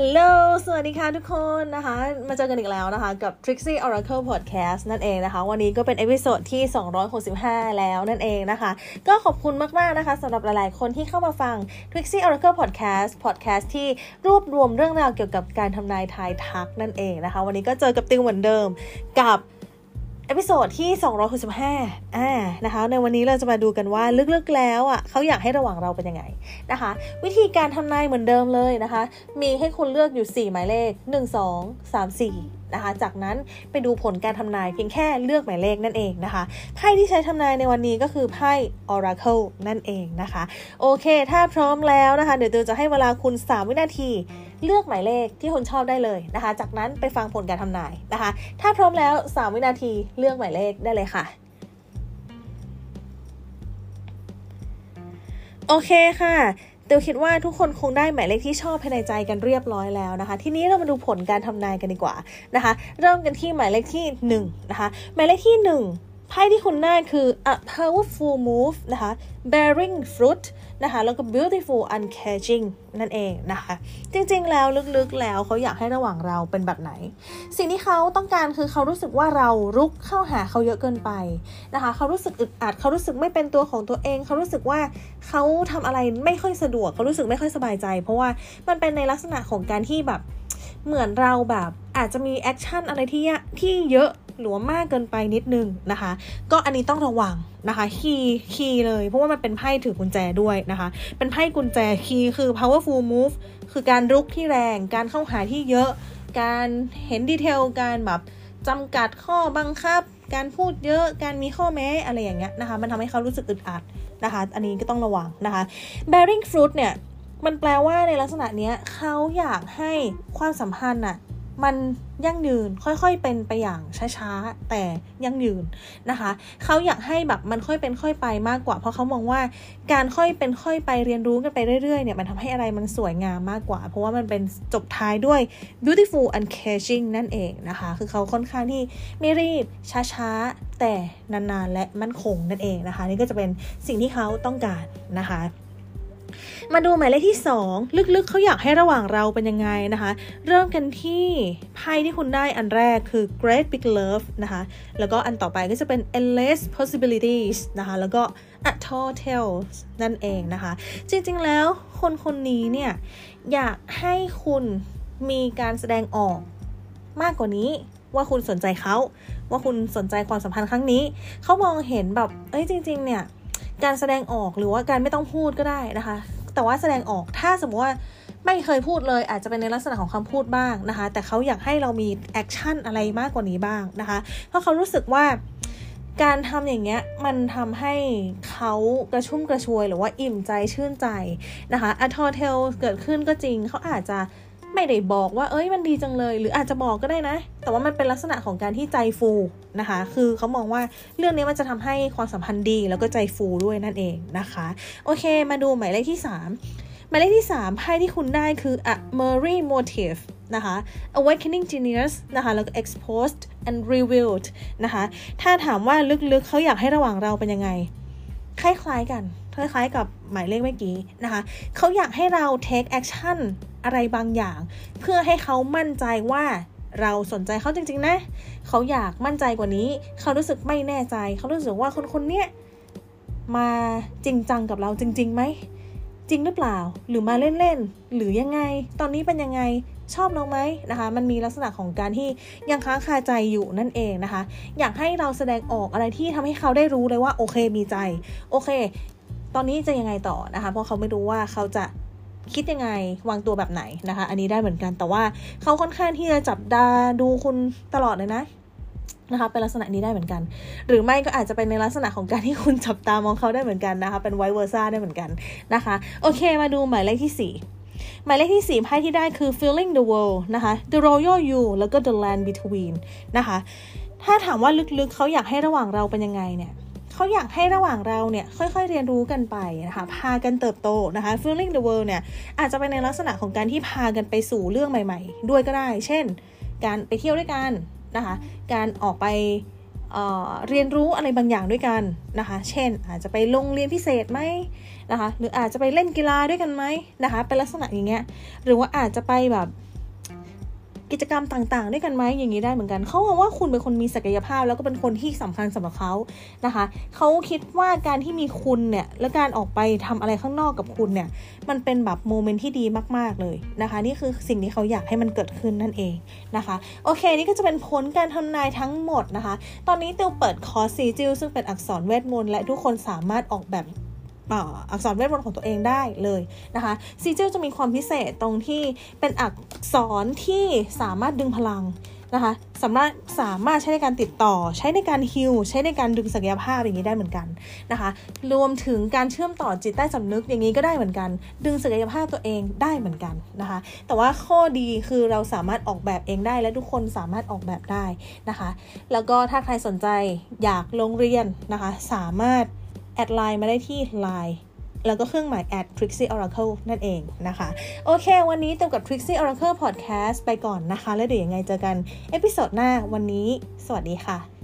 ฮัลโหล สวัสดีค่ะทุกคนนะคะ มาเจอกันอีกแล้วนะคะ กับ Trixie Oracle Podcast นั่นเองนะคะ วันนี้ก็เป็น episode ที่ 265 แล้วนั่นเองนะคะ ก็ขอบคุณมาก ๆ นะคะสำหรับหลาย ๆ คนที่เข้ามาฟัง Trixie Oracle Podcast Podcast ที่รวบรวมเรื่องราวเกี่ยวกับการทำนายทายทักนั่นเองนะคะ วันนี้ก็เจอกับติวเหมือนเดิมกับ episode ที่ 265อ่านะคะ ในวันนี้เราจะมาดูกันว่าลึกๆแล้วอะเขาอยากให้ระหว่างเราเป็นยังไงนะคะ วิธีการทำนายเหมือนเดิมเลยนะคะ มีให้คุณเลือกอยู่ 4 หมายเลข 1 2 3 4นะคะ จากนั้นไปดูผลการทำนายเพียงแค่เลือกหมายเลขนั่นเองนะคะ ไพ่ที่ใช้ทำนายในวันนี้ก็คือไพ่ Oracle นั่นเองนะคะ โอเค ถ้าพร้อมแล้วนะคะ เดี๋ยวตือจะให้เวลาคุณ 3 วินาที เลือกหมายเลขที่คุณชอบได้เลยนะคะ จากนั้นไปฟังผลการทำนายนะคะ ถ้าพร้อมแล้ว 3 วินาทีเลือกหมายเลขได้เลยค่ะ โอเคค่ะเตียวคิดว่าทุกคนคงได้หมายเลขที่ชอบภายในใจกันเรียบร้อยแล้วนะคะ ทีนี้เรามาดูผลการทำนายกันดีกว่านะคะ เริ่มกันที่หมายเลขที่1นะคะหมายเลขที่ 1 ไพ่ที่คุณได้คือ a powerful move นะคะ bearing fruit นะคะแล้วก็ beautiful uncaging นั่นเองนะคะ จริงๆแล้วลึกๆแล้วเขาอยากให้ระหว่างเราเป็นแบบไหน สิ่งที่เขาต้องการคือเขารู้สึกว่าเรารุกเข้าหาเขาเยอะเกินไปนะคะเขารู้สึกอึดอัดเขารู้สึกไม่เป็นตัวของตัวเอง เขารู้สึกว่าเขาทำอะไรไม่ค่อยสะดวกเขารู้สึกไม่ค่อยสบายใจ เพราะว่ามันเป็นในลักษณะของการที่แบบเหมือนเราแบบอาจจะมี action อะไรที่ที่เยอะ หรือว่ามากเกินไปนิดนึงนะคะ ก็อันนี้ต้องระวังนะคะ key key เลยเพราะว่ามันเป็นไพ่ถือกุญแจด้วยนะคะ เป็นไพ่กุญแจ key คือ powerful move คือการรุกที่แรง การเข้าหาที่เยอะ การเห็นดีเทลการแบบจำกัดข้อบังคับ การพูดเยอะ การมีข้อแม้อะไรอย่างเงี้ยนะคะ มันทำให้เขารู้สึกอึดอัดนะคะ อันนี้ก็ต้องระวังนะคะ bearing fruit เนี่ย มันแปลว่าในลักษณะเนี้ยเขาอยากให้ความสัมพันธ์อะ มันยั่งยืนค่อยๆเป็นไปอย่างช้าๆแต่ยั่งยืนนะคะเขาอยากให้แบบมันค่อยเป็นค่อยไปมากกว่า เพราะเขามองว่าการค่อยเป็นค่อยไปเรียนรู้กันไปเรื่อยๆเนี่ยมันทำให้อะไรมันสวยงามมากกว่า เพราะว่ามันเป็นจบท้ายด้วย beautiful and catching นั่นเองนะคะ คือเขาค่อนข้างที่ไม่รีบช้าๆแต่นานๆและมั่นคงนั่นเองนะคะ นี่ก็จะเป็นสิ่งที่เขาต้องการนะคะ มาดูหมายเลขที่ 2 ลึกๆเขาอยากให้ระหว่างเราเป็นยังไงนะคะ เริ่มกันที่ไพ่ที่คุณได้อันแรกคือ Great Big Love นะคะ แล้วก็อันต่อไปก็จะเป็น Endless Possibilities นะคะ แล้วก็ A Tall Tales นั่นเองนะคะ จริงๆแล้วคนคนนี้เนี่ย อยากให้คุณมีการแสดงออกมากกว่านี้ว่าคุณสนใจเขา ว่าคุณสนใจความสัมพันธ์ครั้งนี้ เขามองเห็นแบบ เอ้ยจริง ๆ เนี่ย การแสดงออกหรือว่าการไม่ต้องพูดก็ได้นะคะ แต่ว่าแสดงออกถ้าสมมติว่าไม่เคยพูดเลยอาจจะเป็นในลักษณะของคำพูดบ้างนะคะ แต่เขาอยากให้เรามี action อะไรมากกว่านี้บ้างนะคะ เพราะเขารู้สึกว่าการทำอย่างเงี้ยมันทำให้เขากระชุ่มกระชวยหรือว่าอิ่มใจชื่นใจนะคะอะทอเทลเกิดขึ้นก็จริงเขาอาจจะ ไม่ได้บอกว่าเอ้ยมันดีจังเลย หรืออาจจะบอกก็ได้นะ แต่ว่ามันเป็นลักษณะของการที่ใจฟูนะคะ คือเขามองว่าเรื่องนี้มันจะทำให้ความสัมพันธ์ดีแล้วก็ใจฟูด้วยนั่นเองนะคะ โอเค มาดูหมายเลขที่ 3 หมายเลขที่3ไพ่ที่คุณได้คือ a m u r r y motive นะคะ awakening genius นะคะ แล้วก็ exposed and revealed นะคะ ถ้าถามว่าลึกๆเขาอยากให้ระหว่างเราเป็นยังไง คล้ายๆกัน คล้ายๆกับหมายเลขเมื่อกี้นะคะ เขาอยากให้เรา take action อะไรบางอย่าง เพื่อให้เขามั่นใจว่าเราสนใจเขาจริง ๆ นะ เขาอยากมั่นใจกว่านี้ เขารู้สึกไม่แน่ใจ เขารู้สึกว่าคนคนนี้มาจริงจังกับเราจริงๆไหม จริงหรือเปล่า หรือมาเล่นๆ หรือยังไง ตอนนี้เป็นยังไง ชอบเราไหมนะคะ มันมีลักษณะของการที่ยังค้างคาใจอยู่นั่นเองนะคะ อยากให้เราแสดงออกอะไรที่ทำให้เขาได้รู้เลยว่าโอเคมีใจ โอเค ตอนนี้จะยังไงต่อนะคะ เพราะเขาไม่รู้ว่าเขาจะ คิดยังไงวางตัวแบบไหนนะคะ อันนี้ได้เหมือนกันแต่ว่าเขาค่อนข้างที่จะจับดาดูคุณตลอดเลยนะนะคะเป็นลักษณะนี้ได้เหมือนกัน หรือไม่ก็อาจจะเป็นในลักษณะของการที่คุณจับตามองเขาได้เหมือนกันนะคะเป็นไวเวอร์ซ่าได้เหมือนกันนะคะ โอเคมาดูหมายเลขที่ 4หมายเลขที่ 4 ไพ่ที่ได้คือ feeling the world นะคะ the royal you แล้วก็ the land between นะคะ ถ้าถามว่าลึกๆ เขาอยากให้ระหว่างเราเป็นยังไงเนี่ย เขาอยากให้ระหว่างเราเนี่ยค่อยๆเรียนรู้กันไปนะคะพากันเติบโตนะคะ feeling the world เนี่ยอาจจะเป็นในลักษณะของการที่พากันไปสู่เรื่องใหม่ ๆ ด้วยก็ได้ เช่น การไปเที่ยวด้วยกันนะคะ การออกไปเเรียนรู้อะไรบางอย่างด้วยกันนะคะ เช่น อาจจะไปลงเรียนพิเศษไหมนะคะ หรืออาจจะไปเล่นกีฬาด้วยกันไหมนะคะ เป็นลักษณะอย่างเงี้ย หรือว่าอาจจะไปแบบ กิจกรรมต่างๆ ด้วยกันไหมอย่างนี้ได้เหมือนกันเขามองว่าคุณเป็นคนมีศักยภาพ แล้วก็เป็นคนที่สำคัญสำหรับเขานะคะเขาคิดว่าการที่มีคุณเนี่ยและการออกไปทำอะไรข้างนอกกับคุณเนี่ยมันเป็นแบบโมเมนต์ที่ดีมากๆเลยนะคะนี่คือสิ่งที่เขาอยากให้มันเกิดขึ้นนั่นเองนะคะโอเคนี่ก็จะเป็นผลการทำนายทั้งหมดนะคะ ตอนนี้ติวเปิดคอร์สซีจิลซึ่งเป็นอักษรเวทมนต์และทุกคนสามารถออกแบบ อักษรเวทมนต์ของตัวเองได้เลยนะคะซีเจลจะมีความพิเศษตรงที่เป็นอักษรที่สามารถดึงพลังนะคะสามารถสามารถใช้ในการติดต่อ ใช้ในการฮิลใช้ในการดึงศักยภาพอย่างนี้ได้เหมือนกันนะคะรวมถึงการเชื่อมต่อจิตใต้สำนึกอย่างนี้ก็ได้เหมือนกัน ดึงศักยภาพตัวเองได้เหมือนกันนะคะแต่ว่าข้อดีคือเราสามารถออกแบบเองได้และทุกคนสามารถออกแบบได้นะคะแล้วก็ถ้าใครสนใจอยากลงเรียนนะคะสามารถ add Line มาได้ที่ Line แล้วก็เครื่องหมาย at Trixie Oracle นั่นเองนะคะ โอเค วันนี้เต็มกับ Trixie Oracle Podcast ไปก่อนนะคะ แล้วเดี๋ยวยังไงเจอกัน episode หน้าวันนี้ สวัสดีค่ะ